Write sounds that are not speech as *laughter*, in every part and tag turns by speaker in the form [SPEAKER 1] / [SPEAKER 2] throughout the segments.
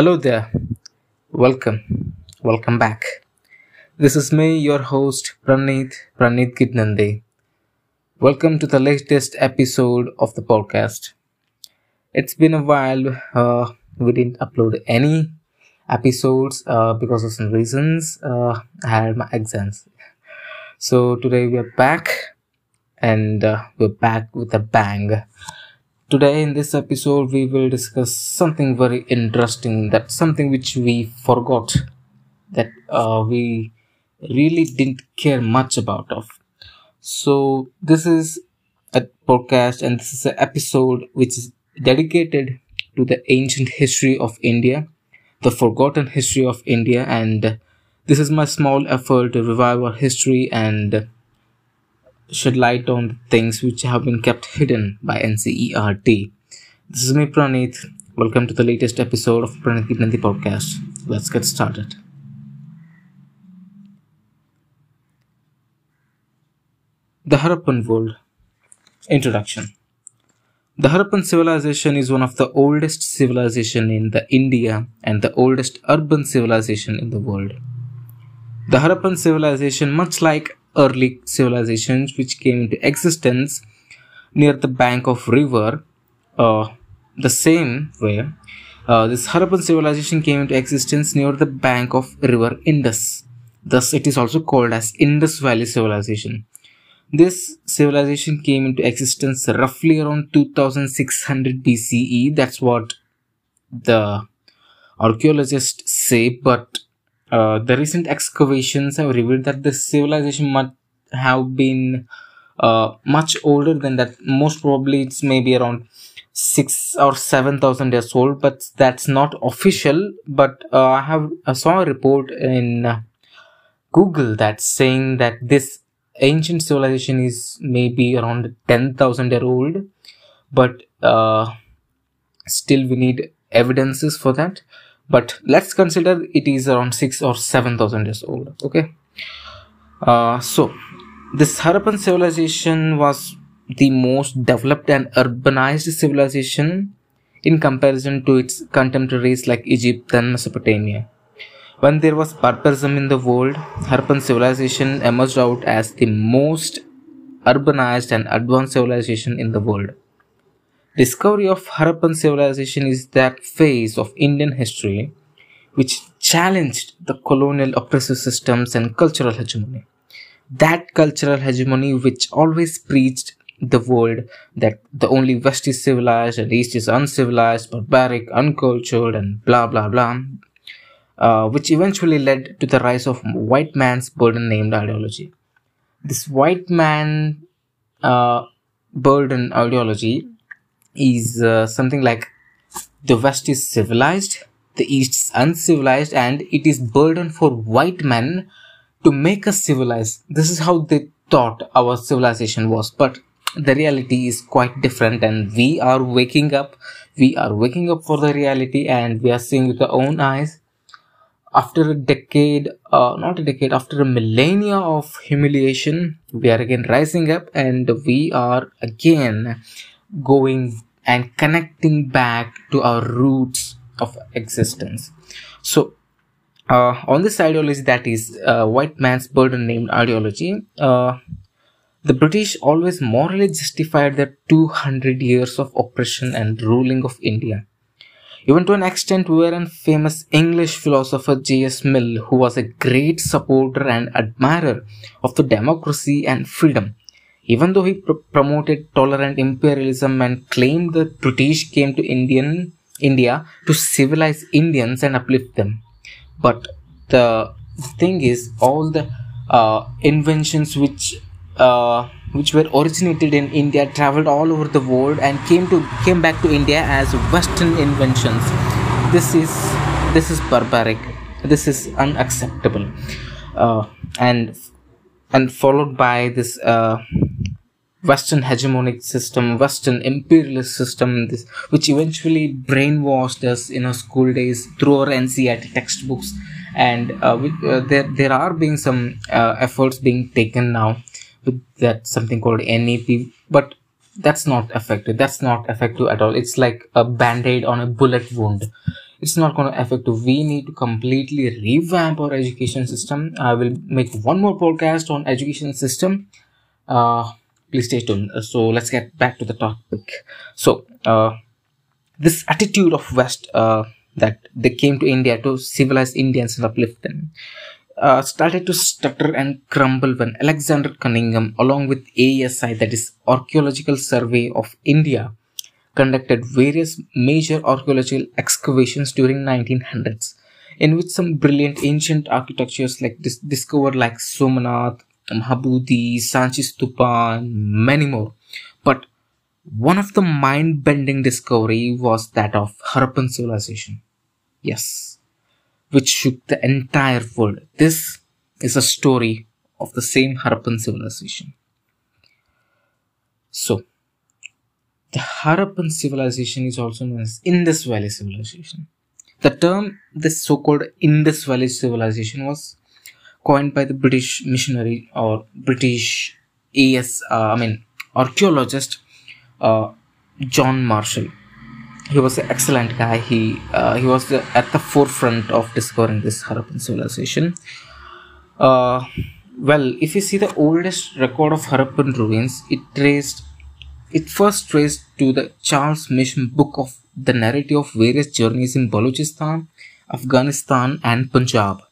[SPEAKER 1] Hello there. Welcome. Welcome back. This is me, your host, Praneeth, Praneeth Gidnande. Welcome to the latest episode of the podcast. It's been a while. Uh, we didn't upload any episodes uh, because of some reasons. Uh, I had my exams. So today we are back and uh, we're back with a bang. Today, in this episode, we will discuss something very interesting that something which we forgot that uh, we really didn't care much about of. So, this is a podcast and this is an episode which is dedicated to the ancient history of India, the forgotten history of India, and this is my small effort to revive our history and shed light on things which have been kept hidden by NCERT. This is me, Praneeth. Welcome to the latest episode of Praneeth Gidnandi podcast. Let's get started. The Harappan World Introduction The Harappan civilization is one of the oldest civilization in the India and the oldest urban civilization in the world. The Harappan civilization, much like early civilizations which came into existence near the bank of river uh, the same way uh, this Harappan civilization came into existence near the bank of river Indus. Thus it is also called as Indus Valley civilization. This civilization came into existence roughly around 2600 BCE that's what the archaeologists say but uh, the recent excavations have revealed that the civilization must have been uh, much older than that. Most probably, it's maybe around six or seven thousand years old, but that's not official. But uh, I have I saw a report in uh, Google that's saying that this ancient civilization is maybe around ten thousand year old, but uh, still we need evidences for that but let's consider it is around 6 or 7000 years old okay? Uh, so this harappan civilization was the most developed and urbanized civilization in comparison to its contemporaries like egypt and mesopotamia. When there was barbarism in the world harappan civilization emerged out as the most urbanized and advanced civilization in the world Discovery of Harappan civilization is that phase of Indian history which challenged the colonial oppressive systems and cultural hegemony. That cultural hegemony which always preached the world that the only West is civilized and East is uncivilized, barbaric, uncultured, and blah blah blah, uh, which eventually led to the rise of white man's burden named ideology. This white man uh, burden ideology is uh, something like the West is civilized, the East is uncivilized, and it is burden for white men to make us civilized. This is how they thought our civilization was, but the reality is quite different, and we are waking up. We are waking up for the reality, and we are seeing with our own eyes. After a decade, uh, not a decade, after a millennia of humiliation, we are again rising up, and we are again going and connecting back to our roots of existence. So, uh, on this ideology, that is uh, white man's burden named ideology, uh, the British always morally justified their 200 years of oppression and ruling of India. Even to an extent wherein famous English philosopher J.S. Mill, who was a great supporter and admirer of the democracy and freedom, even though he pr- promoted tolerant imperialism and claimed the British came to Indian India to civilize Indians and uplift them. But the thing is, all the uh, inventions which uh, which were originated in India traveled all over the world and came to came back to India as Western inventions. This is this is barbaric. This is unacceptable, uh, and and followed by this uh, Western hegemonic system, Western imperialist system, this, which eventually brainwashed us in our school days through our NCERT textbooks, and uh, uh, there there are being some uh, efforts being taken now with that something called NEP, but that's not effective. That's not effective at all. It's like a band-aid on a bullet wound. It's not going to affect. We need to completely revamp our education system. I will make one more podcast on education system. Uh, please stay tuned. So let's get back to the topic. So uh, this attitude of West uh, that they came to India to civilize Indians and uplift them uh, started to stutter and crumble when Alexander Cunningham, along with ASI, that is Archaeological Survey of India, conducted various major archaeological excavations during 1900s, in which some brilliant ancient architectures like dis- discovered like Somanath, Mahabodhi, Sanchi Stupa, and many more. But one of the mind-bending discovery was that of Harappan civilization. Yes, which shook the entire world. This is a story of the same Harappan civilization. So, the Harappan civilization is also known as Indus Valley civilization. The term, this so-called Indus Valley civilization, was coined by the British missionary or British AS, uh, I mean, archaeologist uh, John Marshall he was an excellent guy. He uh, he was at the forefront of discovering this Harappan civilization. Uh, well, if you see the oldest record of Harappan ruins, it traced it first traced to the Charles Masson book of the narrative of various journeys in Balochistan, Afghanistan, and Punjab,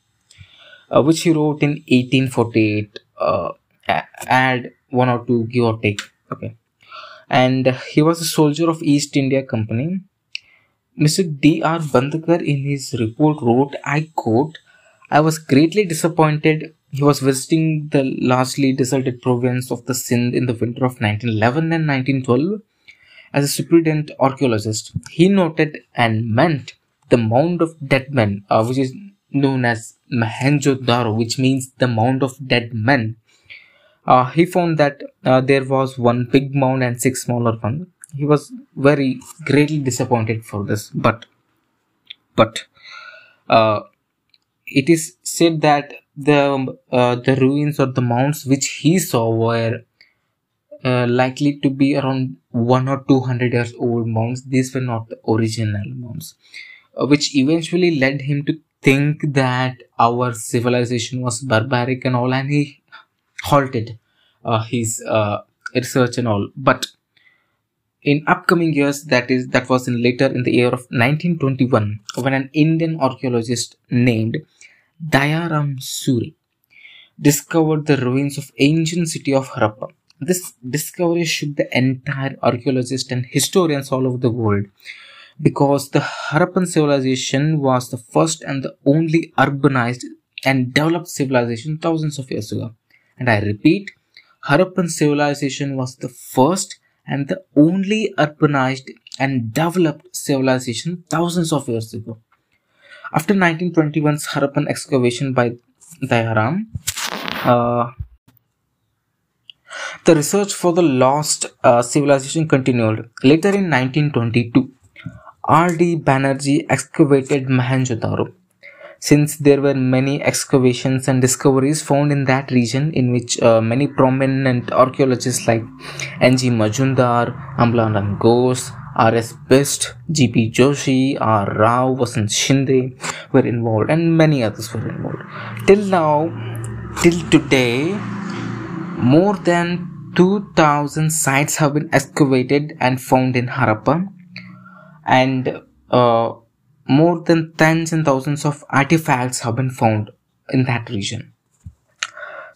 [SPEAKER 1] uh, which he wrote in 1848. Uh, add one or two, give or take. Okay and he was a soldier of East India Company. Mr. D. R. Bhandarkar in his report wrote, I quote, I was greatly disappointed. He was visiting the largely deserted province of the Sindh in the winter of 1911 and 1912 as a superintendent archaeologist. He noted and meant the mound of dead men, uh, which is known as Mohenjo-daro, which means the mound of dead men, uh, he found that uh, there was one big mound and six smaller ones. He was very greatly disappointed for this, but but uh, it is said that the uh, the ruins or the mounds which he saw were uh, likely to be around one or two hundred years old mounds. These were not the original mounds, uh, which eventually led him to think that our civilization was barbaric and all, and he halted uh, his uh, research and all but in upcoming years that is that was in later in the year of 1921 when an indian archaeologist named dayaram suri discovered the ruins of ancient city of harappa this discovery shook the entire archaeologists and historians all over the world because the harappan civilization was the first and the only urbanized and developed civilization thousands of years ago and I repeat, Harappan civilization was the first and the only urbanized and developed civilization thousands of years ago. After 1921's Harappan excavation by Dayaram, uh, the research for the lost uh, civilization continued. Later in 1922, R.D. Banerjee excavated Mohenjo-daro since there were many excavations and discoveries found in that region in which uh, many prominent archaeologists like N.G. Majumdar, Amlanand Ghosh, R.S. Bisht, G.P. Joshi, R. Rao, Vasant Shinde were involved and many others were involved. Till now, till today, more than 2000 sites have been excavated and found in Harappa and uh, more than tens and thousands of artifacts have been found in that region.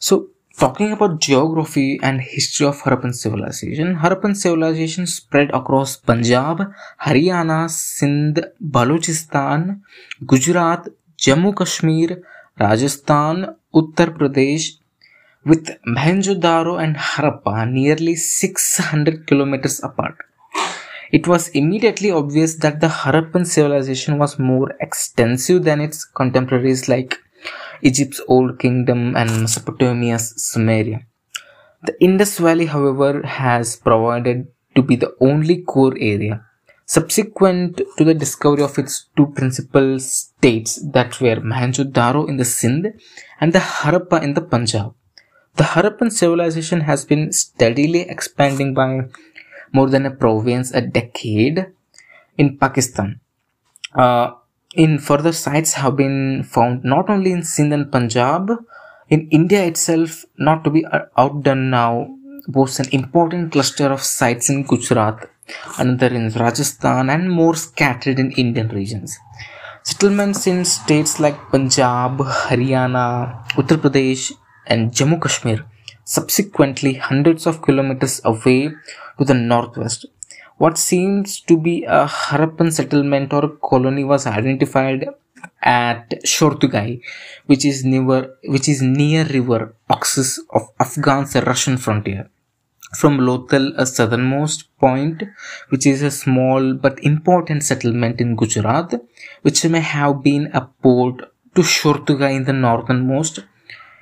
[SPEAKER 1] So, talking about geography and history of Harappan civilization, Harappan civilization spread across Punjab, Haryana, Sindh, Balochistan, Gujarat, Jammu Kashmir, Rajasthan, Uttar Pradesh, with Mohenjo-daro and Harappa nearly 600 kilometers apart. It was immediately obvious that the Harappan civilization was more extensive than its contemporaries like Egypt's Old Kingdom and Mesopotamia's Sumeria. The Indus Valley, however, has provided to be the only core area. Subsequent to the discovery of its two principal states that were Mohenjo-daro in the Sindh and the Harappa in the Punjab. The Harappan civilization has been steadily expanding by more than a province a decade in Pakistan. Uh, in further sites have been found not only in Sindh and Punjab, in India itself, not to be uh, outdone now, boasts an important cluster of sites in Gujarat, another in Rajasthan, and more scattered in Indian regions. Settlements in states like Punjab, Haryana, Uttar Pradesh, and Jammu Kashmir, subsequently hundreds of kilometers away to the northwest. What seems to be a Harappan settlement or colony was identified at Shortugai, which is near which is near river Oxus of Afghan's Russian frontier. From Lothal, a southernmost point, which is a small but important settlement in Gujarat, which may have been a port to Shortugai in the northernmost,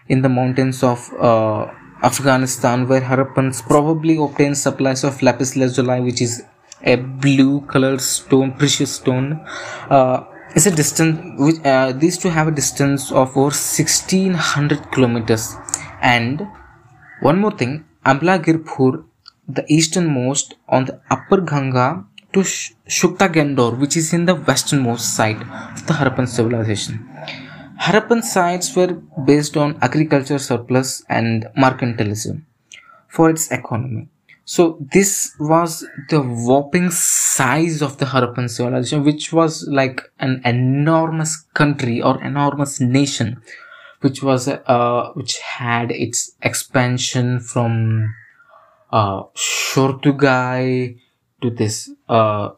[SPEAKER 1] in the mountains of uh, Afghanistan, where Harappans probably obtained supplies of lapis lazuli, which is a blue colored stone, precious stone. Uh, is a distance which uh, these two have a distance of over 1600 kilometers. And one more thing, Alamgirpur, the easternmost on the upper Ganga to Sutkagen Dor, which is in the westernmost side of the Harappan civilization. Harappan sites were based on agriculture surplus and mercantilism for its economy. So this was the whopping size of the Harappan civilization, which was like an enormous country or enormous nation, which was uh, which had its expansion from uh, Shortugai to this uh,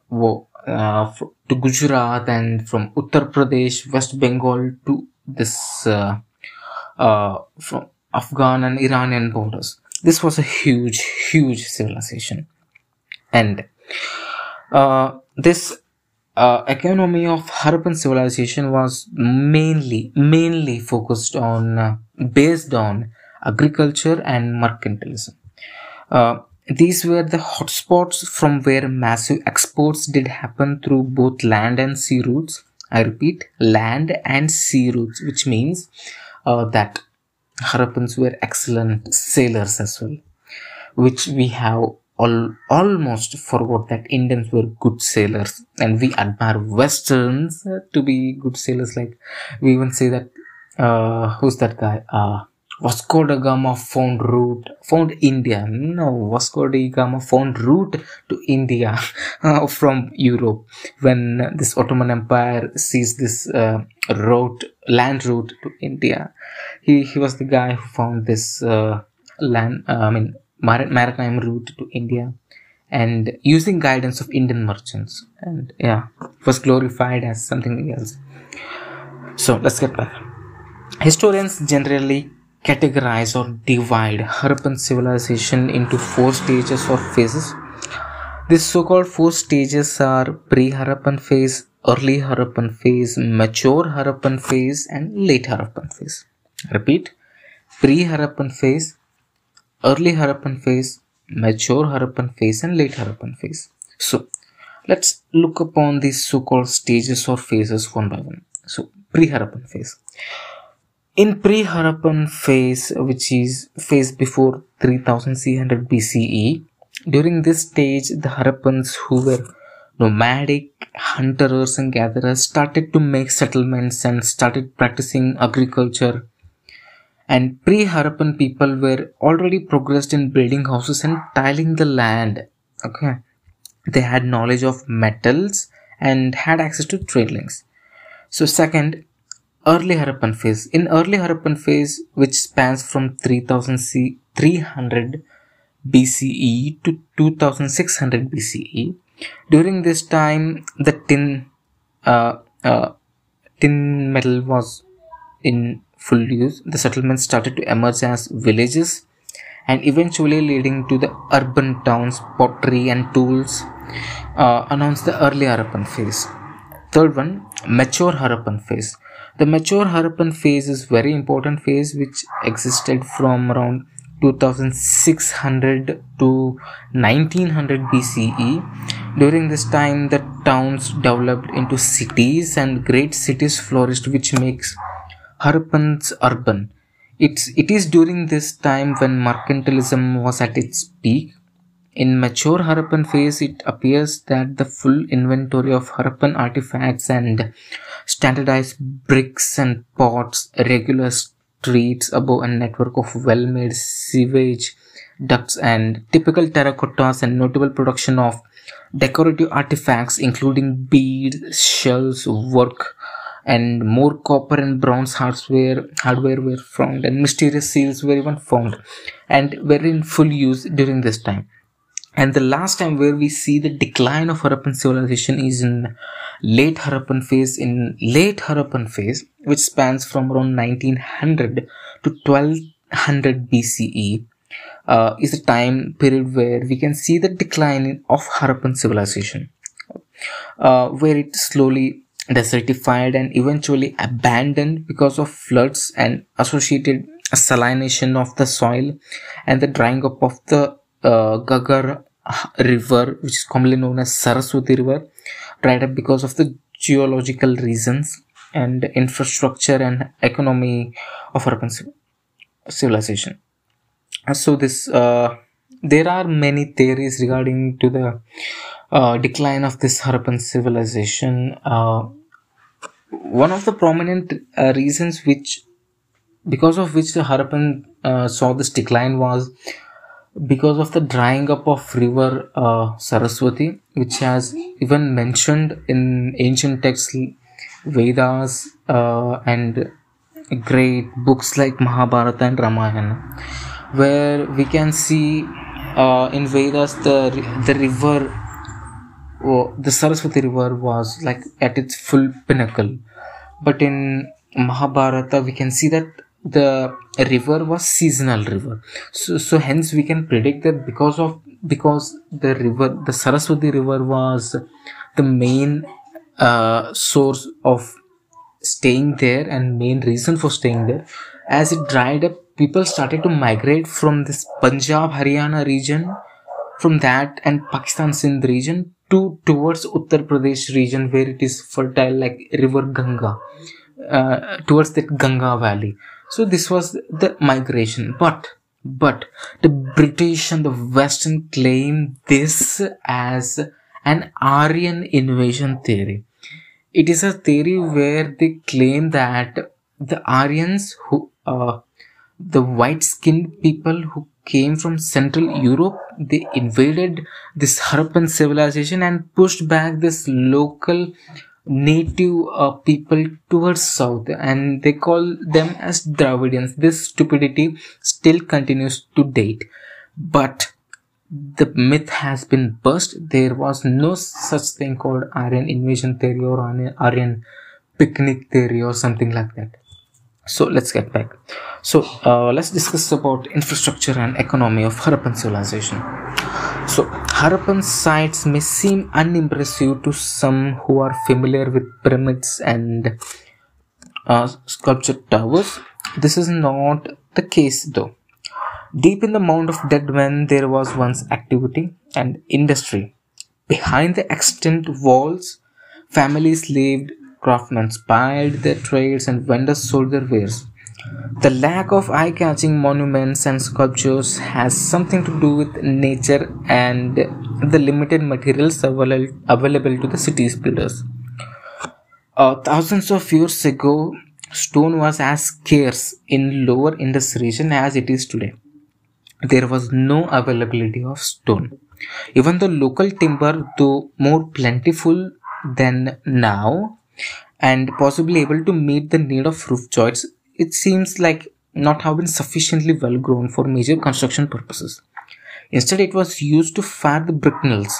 [SPEAKER 1] uh, to Gujarat and from Uttar Pradesh, West Bengal to this uh, uh, from Afghan and Iranian borders. This was a huge, huge civilization, and uh, this uh, economy of Harappan civilization was mainly mainly focused on uh, based on agriculture and mercantilism. Uh, these were the hotspots from where massive exports did happen through both land and sea routes. I repeat, land and sea routes, which means uh, that Harappans were excellent sailors as well, which we have all, almost forgot that Indians were good sailors and we admire Westerns to be good sailors. Like we even say that, uh, who's that guy? Uh, Vasco da Gama found route, found India. No, Vasco da Gama found route to India *laughs* uh, from Europe when this Ottoman Empire sees this uh, route, land route to India. He, he was the guy who found this uh, land, uh, I mean, maritime route to India and using guidance of Indian merchants. And yeah, was glorified as something else. So let's get back. Historians generally categorize or divide Harappan civilization into four stages or phases. These so-called four stages are pre-Harappan phase, early Harappan phase, mature Harappan phase, and late Harappan phase. Repeat: pre-Harappan phase, early Harappan phase, mature Harappan phase, and late Harappan phase. So, let's look upon these so-called stages or phases one by one. So, pre-Harappan phase in pre-Harappan phase, which is phase before 3300 BCE, during this stage, the Harappans who were nomadic hunters and gatherers started to make settlements and started practicing agriculture. And pre-Harappan people were already progressed in building houses and tiling the land. Okay. They had knowledge of metals and had access to trade links. So second, early Harappan phase. In early Harappan phase, which spans from 3300 BCE to 2600 BCE, during this time the tin uh, uh, tin metal was in full use, the settlements started to emerge as villages and eventually leading to the urban towns, pottery and tools uh, announced the early Harappan phase. Third one, mature Harappan phase. The mature Harappan phase is very important phase which existed from around 2600 to 1900 BCE. During this time, the towns developed into cities and great cities flourished, which makes Harappans urban. It's, it is during this time when mercantilism was at its peak. In mature Harappan phase, it appears that the full inventory of Harappan artifacts and standardized bricks and pots, regular streets above a network of well-made sewage ducts and typical terracottas and notable production of decorative artifacts including beads, shells, work, and more copper and bronze hardware hardware were found and mysterious seals were even found and were in full use during this time and the last time where we see the decline of Harappan civilization is in late Harappan phase. In late Harappan phase, which spans from around 1900 to 1200 BCE, uh, is the time period where we can see the decline of Harappan civilization, uh, where it slowly desertified and eventually abandoned because of floods and associated salination of the soil and the drying up of the uh, Ghaggar river which is commonly known as Saraswati river dried up because of the geological reasons and infrastructure and economy of urban civilization. So this uh, there are many theories regarding to the uh, decline of this Harappan civilization. Uh, one of the prominent uh, reasons which because of which the Harappan uh, saw this decline was because of the drying up of river uh, Saraswati, which has even mentioned in ancient texts, Vedas, uh, and great books like Mahabharata and Ramayana, where we can see in Vedas the the river, the Saraswati river was like at its full pinnacle, but in Mahabharata we can see that the river was seasonal river. So, so hence we can predict that because of because the river the saraswati river was the main uh, source of staying there and main reason for staying there. As it dried up people started to migrate from this punjab haryana region from that and pakistan sindh region to towards uttar pradesh region where it is fertile like river ganga uh, towards that ganga valley. So this was the migration. But but the british and the western claim this as an aryan invasion theory. It is a theory where they claim that the aryans who uh, the white skinned people who came from central europe they invaded this harappan civilization and pushed back this local native uh, people towards south and they call them as Dravidians. This stupidity still continues to date. But the myth has been burst. There was no such thing called Aryan invasion theory or Aryan picnic theory or something like that. So let's get back. So uh, let's discuss about infrastructure and economy of Harappan civilization. So, Harappan sites may seem unimpressive to some who are familiar with pyramids and uh, sculptured towers. This is not the case though. Deep in the mound of dead men, there was once activity and industry. Behind the extant walls, families lived, craftsmen plied their trades, and vendors sold their wares. The lack of eye catching monuments and sculptures has something to do with nature and the limited materials available to the city's builders. Uh, thousands of years ago, stone was as scarce in lower Indus region as it is today. There was no availability of stone. Even the local timber, though more plentiful than now and possibly able to meet the need of roof joists, it seems like not have been sufficiently well grown for major construction purposes. Instead, it was used to fire the brick nails.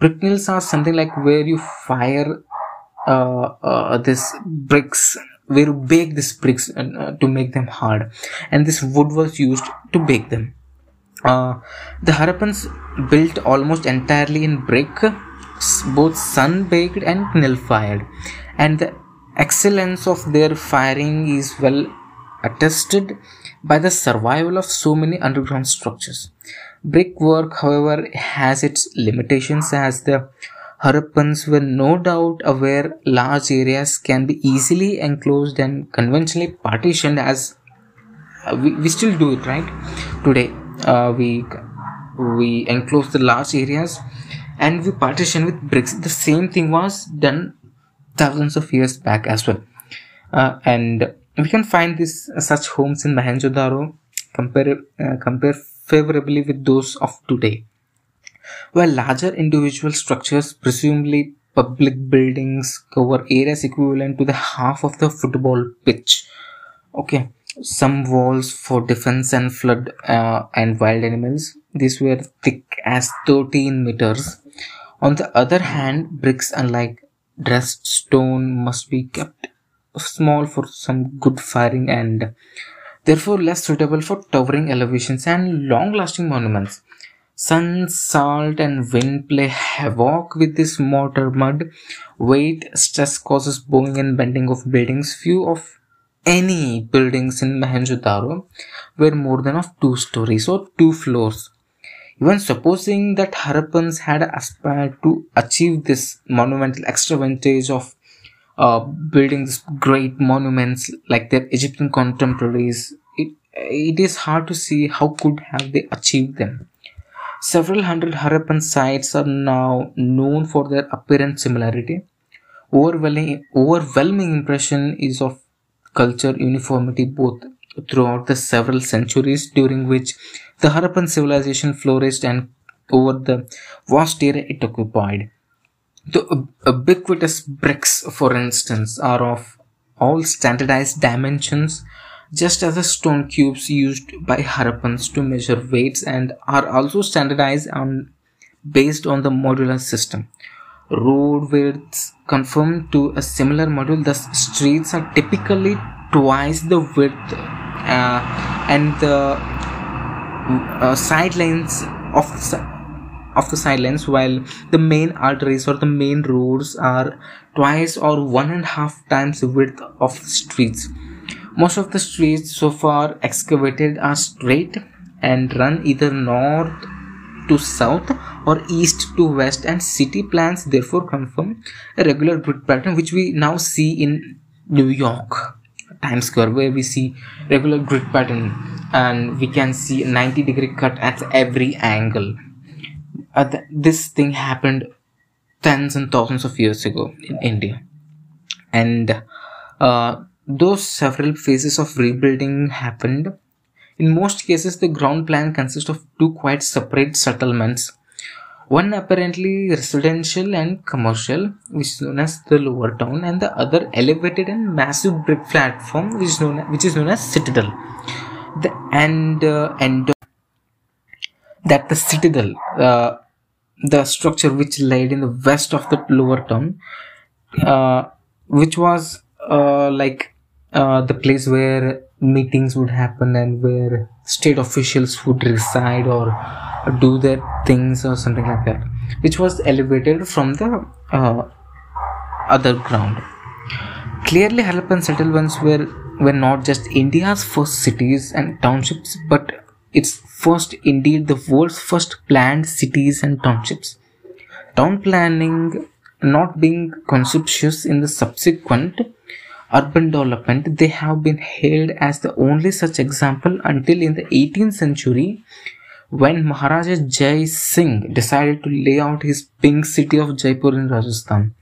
[SPEAKER 1] Brick nails are something like where you fire uh, uh, this bricks where you bake these bricks uh, to make them hard and this wood was used to bake them uh, the Harappans built almost entirely in brick, both sun baked and nail fired, and the excellence of their firing is well attested by the survival of so many underground structures. Brickwork, however, has its limitations as the Harappans were no doubt aware large areas can be easily enclosed and conventionally partitioned as uh, we, we still do it right today uh, we we enclose the large areas and we partition with bricks the same thing was done thousands of years back as well uh, and we can find this uh, such homes in Mohenjo-daro compare uh, compare favorably with those of today while larger individual structures presumably public buildings cover areas equivalent to the half of the football pitch okay some walls for defense and flood uh, and wild animals. These were thick as 13 meters. On the other hand, bricks, unlike dressed stone, must be kept small for some good firing and therefore less suitable for towering elevations and long lasting monuments. Sun, salt, and wind play havoc with this mortar mud. Weight, stress causes bowing and bending of buildings. Few of any buildings in Mohenjo-daro were more than of two stories or two floors. Even supposing that Harappans had aspired to achieve this monumental extra vantage of uh, building these great monuments like their Egyptian contemporaries, it, it is hard to see how could have they achieved them. Several hundred Harappan sites are now known for their apparent similarity. Overwhelming, overwhelming impression is of culture uniformity both throughout the several centuries during which the Harappan civilization flourished and over the vast area it occupied. The ubiquitous bricks, for instance, are of all standardized dimensions, just as the stone cubes used by Harappans to measure weights and are also standardized on based on the modular system. Road widths conform to a similar model, thus streets are typically twice the width uh, and the uh, sidelines of of the sidelines while the main arteries or the main roads are twice or one and a half times the width of the streets. Most of the streets so far excavated are straight and run either north to south or east to west and city plans therefore confirm a regular grid pattern which we now see in new york times square where we see regular grid pattern and we can see 90 degree cut at every angle. Uh, th- this thing happened tens and thousands of years ago in india. And uh, those several phases of rebuilding happened in most cases the ground plan consists of two quite separate settlements one apparently residential and commercial, which is known as the lower town, and the other elevated and massive brick platform, which is known as, which is known as citadel. The and uh, and that the citadel, uh, the structure which laid in the west of the lower town, uh, which was uh, like uh, the place where meetings would happen and where state officials would reside or do their things or something like that which was elevated from the uh, other ground. Clearly harappan settlements were were not just india's first cities and townships but its first indeed the world's first planned cities and townships. Town planning not being conspicuous in the subsequent urban development they have been hailed as the only such example until in the 18th century when Maharaja Jai Singh decided to lay out his pink city of Jaipur in Rajasthan.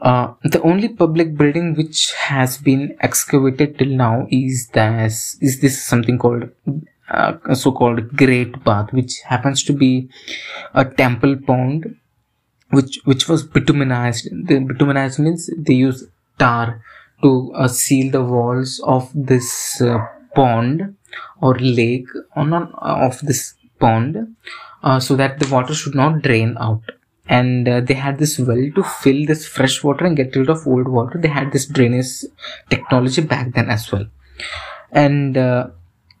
[SPEAKER 1] Uh, the only public building which has been excavated till now is this is this something called uh, so-called Great Bath, which happens to be a temple pond, which which was bituminized. The bitumenized means they use tar to uh, seal the walls of this uh, pond or lake on, on uh, of this pond uh, so that the water should not drain out and uh, they had this well to fill this fresh water and get rid of old water they had this drainage technology back then as well and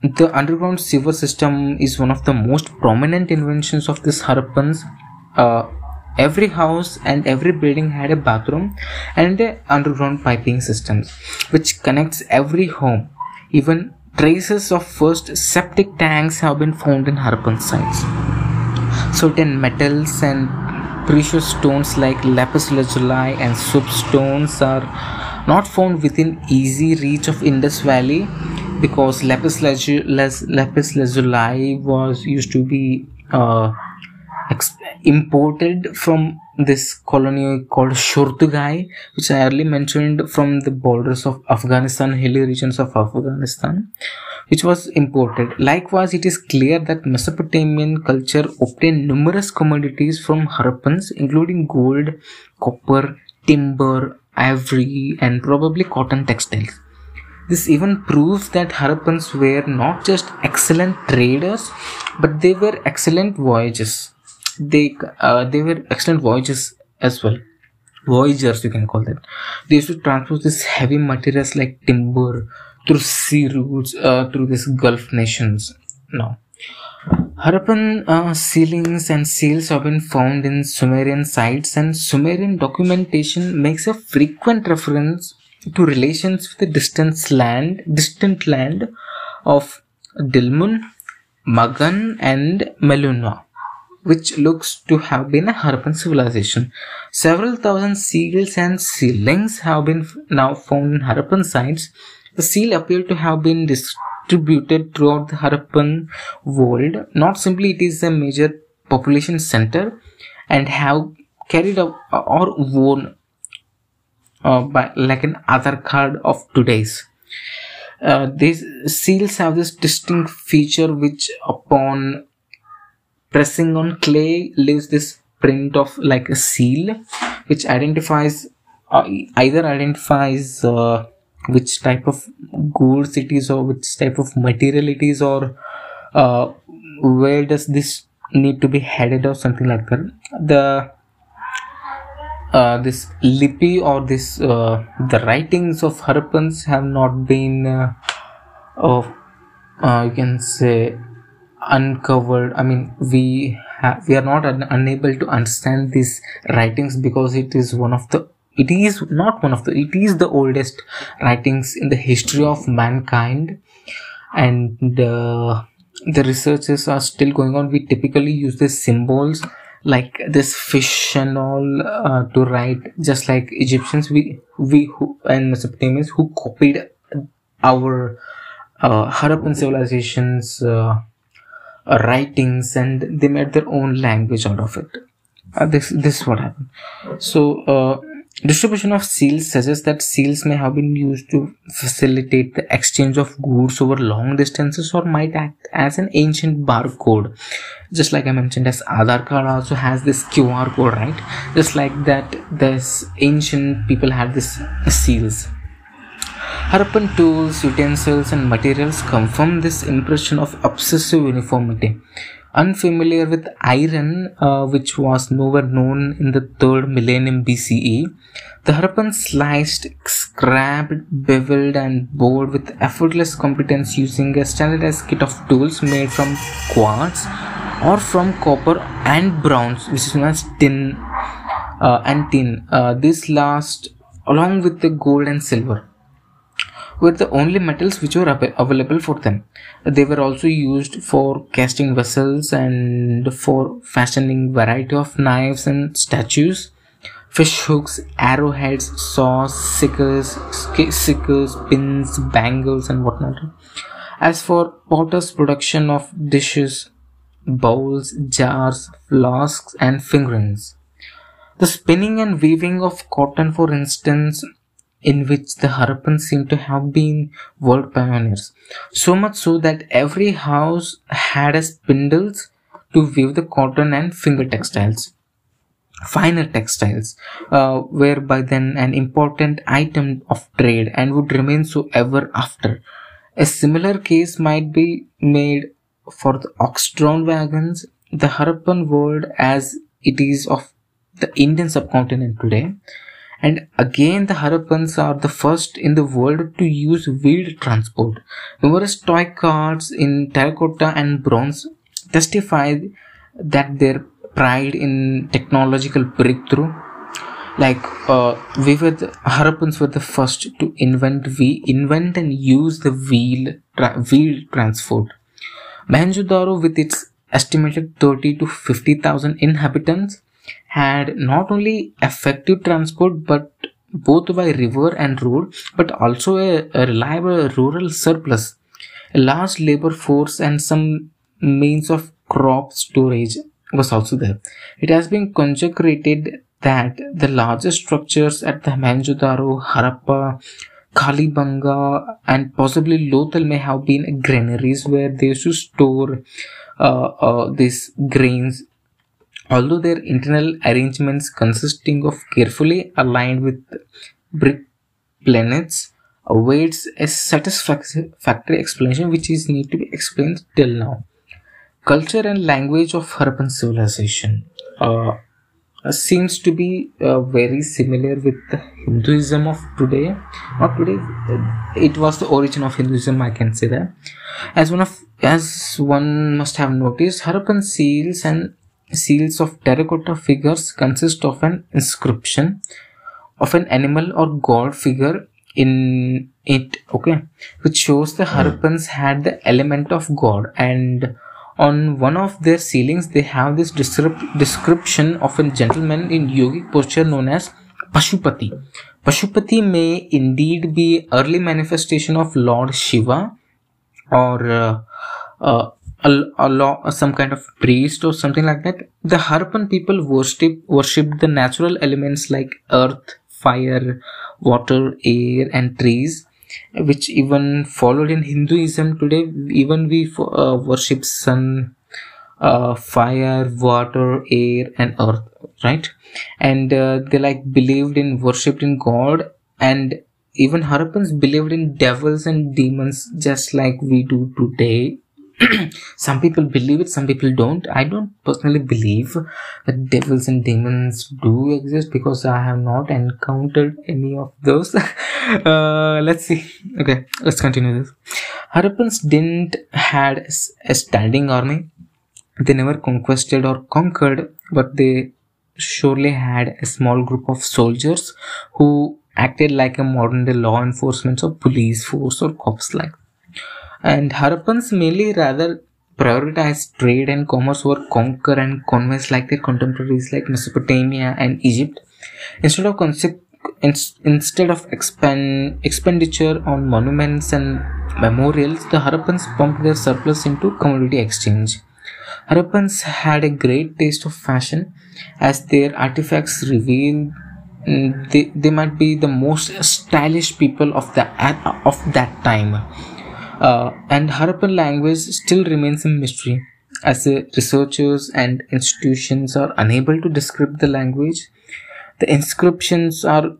[SPEAKER 1] the underground sewer system is one of the most prominent inventions of this Harappans. Every house and every building had a bathroom and a underground piping systems which connects every home. Even traces of first septic tanks have been found in Harappan sites. Certain metals and precious stones like lapis lazuli and soapstones are not found within easy reach of Indus Valley because lapis lazuli, lapis lazuli was used to be uh, imported from this colony called Shortugai, which I earlier mentioned from the borders of Afghanistan, hilly regions of Afghanistan, which was imported. Likewise, it is clear that Mesopotamian culture obtained numerous commodities from Harappans, including gold, copper, timber, ivory, and probably cotton textiles. This even proves that Harappans were not just excellent traders, but they were excellent voyagers. They uh, they were excellent voyagers as well. Voyagers, you can call them. They used to transport these heavy materials like timber through sea routes uh, through these Gulf nations. Now, Harappan uh, sealings and seals have been found in Sumerian sites, and Sumerian documentation makes a frequent reference to relations with the distant land, distant land of Dilmun, Magan, and Meluhha, which looks to have been a Harappan civilization. Several thousand seals and sealings have been now found in Harappan sites. The seal appear to have been distributed throughout the Harappan world. Not simply it is a major population center and have carried out or worn uh, by like an Aadhaar card of today's. Uh, these seals have this distinct feature which upon pressing on clay leaves this print of like a seal which identifies uh, either identifies uh, which type of goods it is or which type of material it is or uh, where does this need to be headed or something like that. The uh, this lipi or this uh, the writings of Harappans have not been uh, of uh, you can say uncovered i mean we have we are not un- unable to understand these writings because it is one of the it is not one of the it is the oldest writings in the history of mankind. And uh, the researches are still going on. We typically use the symbols like this fish and all uh, to write just like egyptians. We we who and mesopotamians who copied our uh, harappan civilizations uh, writings and they made their own language out of it uh, this this is what happened so uh, Distribution of seals suggests that seals may have been used to facilitate the exchange of goods over long distances or might act as an ancient barcode. Just like I mentioned, as Aadhaar card also has this QR code, right? Just like that, this ancient people had this seals. Harappan tools, utensils, and materials confirm this impression of obsessive uniformity unfamiliar with iron, uh, which was nowhere known in the third millennium BCE, the Harappan sliced, scraped, beveled, and bored with effortless competence using a standardized kit of tools made from quartz or from copper and bronze, which is known as tin uh, and tin. Uh, this last along with the gold and silver were the only metals which were available for them. They were also used for casting vessels and for fashioning variety of knives and statues, fish hooks, arrowheads, saws, sickles, sickles, pins, bangles, and whatnot. As for potter's production of dishes, bowls, jars, flasks, and fingerings. The spinning and weaving of cotton, for instance, in which the Harappans seem to have been world pioneers. So much so that every house had a spindles to weave the cotton and finger textiles. Finer textiles uh, were by then an important item of trade and would remain so ever after. A similar case might be made for the ox-drawn wagons. The Harappan world, as it is of the Indian subcontinent today. And again, the Harappans are the first in the world to use wheeled transport. Numerous toy carts in terracotta and bronze testify that their pride in technological breakthrough like uh, we were the Harappans were the first to invent we invent and use the wheel tra- wheel transport. Mohenjo-daro with its estimated 30 to 50,000 inhabitants had not only effective transport but both by river and road but also a, a reliable rural surplus a large labor force and some means of crop storage was also there it has been conjectured that the largest structures at the Mohenjo-daro, Harappa, Kalibanga, and possibly Lothal may have been granaries where they used to store uh, uh, these grains. Although their internal arrangements consisting of carefully aligned with brick plinths awaits a satisfactory explanation which is need to be explained till now. Culture and language of Harappan civilization. Uh, seems to be uh, very similar with the Hinduism of today. Not today, uh, it was the origin of Hinduism. I can say that. As one of as one must have noticed, Harappan seals and seals of terracotta figures consist of an inscription of an animal or god figure in it. Okay, which shows the Harappans had the element of god and on one of their sealings they have this description of a gentleman in yogic posture known as pashupati pashupati may indeed be early manifestation of lord shiva or uh, uh, a, a law, some kind of priest or something like that the harappan people worship worship the natural elements like earth fire water air and trees which even followed in Hinduism today. Even we uh, worship sun, uh, fire, water, air, and earth, right? And uh, they like believed in worshipped in God, and even Harappans believed in devils and demons just like we do today *clears throat* some people believe it some people don't. I don't personally believe that devils and demons do exist because i have not encountered any of those. *laughs* Uh, let's see. Okay let's continue this. Harappans didn't had a standing army. They never conquered or conquered but they surely had a small group of soldiers who acted like a modern day law enforcement or police force or cops like and Harappans mainly rather prioritized trade and commerce over conquer and convince like their contemporaries like Mesopotamia and Egypt. Instead of concept, instead of expend, expenditure on monuments and memorials, the Harappans pumped their surplus into commodity exchange. Harappans had a great taste of fashion as their artifacts reveal mm, they, they might be the most stylish people of the of that time uh, and Harappan language still remains a mystery as the researchers and institutions are unable to describe the language. The inscriptions are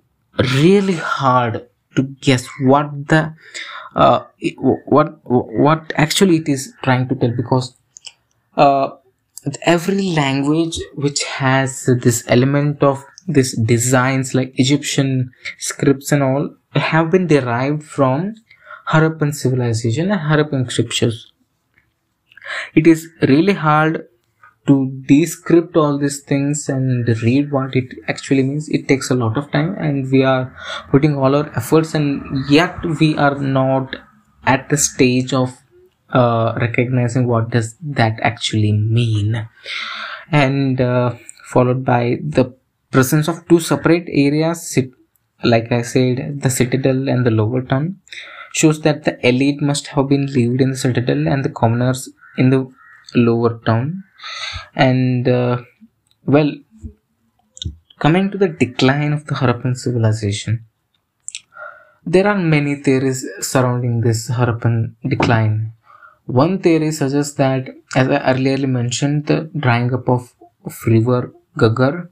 [SPEAKER 1] really hard to guess what the uh, what what actually it is trying to tell because uh, every language which has this element of this designs like Egyptian scripts and all have been derived from Harappan civilization and Harappan scriptures. It is really hard to decrypt all these things and read what it actually means. It takes a lot of time, and we are putting all our efforts, and yet we are not at the stage of uh, recognizing what does that actually mean. And uh, followed by the presence of two separate areas, like I said, the citadel and the lower town shows that the elite must have been lived in the citadel and the commoners in the lower town. And uh, well coming to the decline of the harappan civilization there are many theories surrounding this harappan decline. One theory suggests that as i earlier mentioned the drying up of, river Ghaggar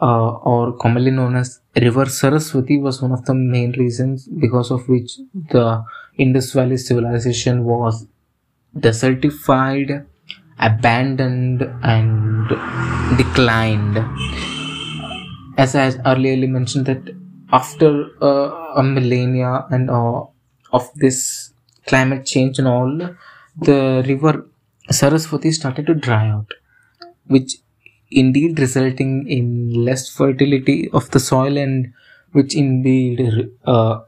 [SPEAKER 1] uh, or commonly known as river Saraswati was one of the main reasons because of which the Indus Valley civilization was desertified, abandoned and declined. as I earlier mentioned that after uh, a millennia and uh, of this climate change and all, the river Saraswati started to dry out, which indeed resulting in less fertility of the soil and which indeed uh,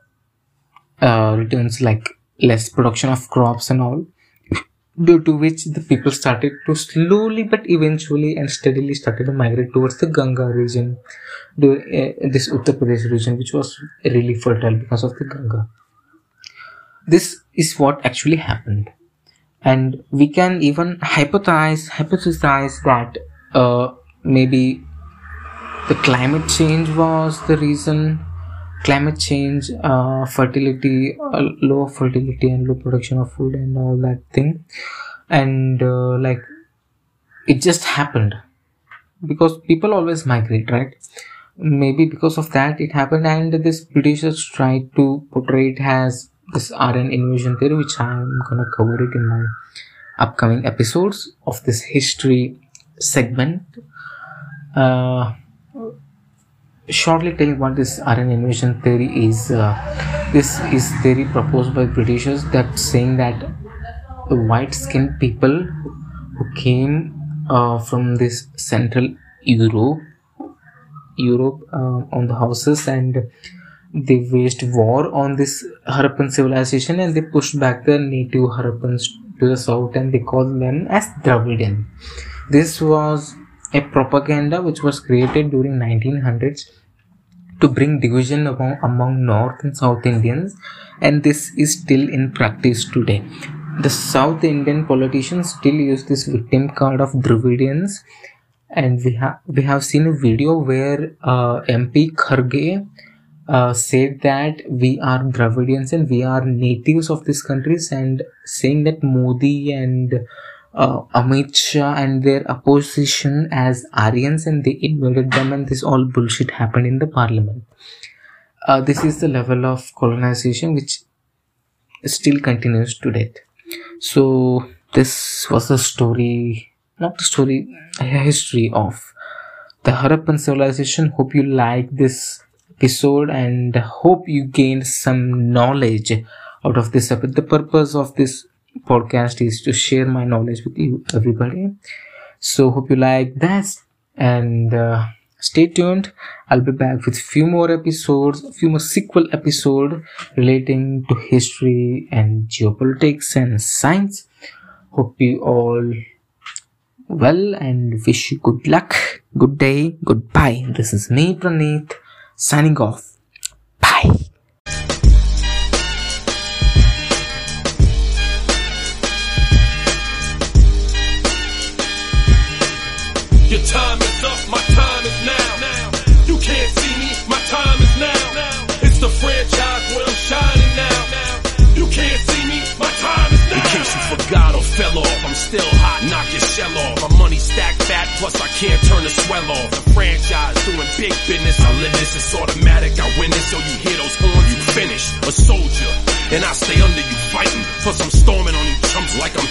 [SPEAKER 1] uh, returns like less production of crops and all due to which the people started to slowly but eventually and steadily started to migrate towards the Ganga region, uh, this Uttar Pradesh region, which was really fertile because of the Ganga. This is what actually happened, and we can even hypothesize hypothesize that uh, maybe the climate change was the reason. Climate change uh, fertility uh, low fertility and low production of food and all that thing. And uh, like it just happened. Because people always migrate right? Maybe because of that it happened and this britishers tried to portray it as this aryan invasion theory which i'm gonna cover it in my upcoming episodes of this history segment uh, shortly tell you what this Aryan invasion theory is. Uh, this is theory proposed by Britishers that saying that white-skinned people who came uh, from this Central Europe, Europe uh, on the houses and they waged war on this Harappan civilization and they pushed back the native Harappans to the south and they called them as Dravidian. This was a propaganda which was created during 1900s to bring division among, among North and South Indians, and this is still in practice today. The South Indian politicians still use this victim card of Dravidians, and we have we have seen a video where uh, MP Kharge uh, said that we are Dravidians and we are natives of these countries, and saying that Modi and uh, Amit Shah and their opposition as Aryans and they invaded them and this all bullshit happened in the parliament. Uh, this is the level of colonization which still continues to date. So this was the story, not the story, a history of the Harappan civilization. Hope you like this episode and hope you gained some knowledge out of this. The purpose of this podcast is to share my knowledge with you everybody. So hope you like that and uh, stay tuned. I'll be back with few more episodes few more sequel episode relating to history and geopolitics and science. Hope you all well and wish you good luck. Good day. Goodbye. This is me praneeth signing off
[SPEAKER 2] still hot, knock your shell off. My money stacked fat, plus I can't turn the swell off. The franchise doing big business, I live this, it's automatic. I win this, so you hear those horns, you finish. A soldier, and I stay under you fighting. Plus I'm storming on you chumps like I'm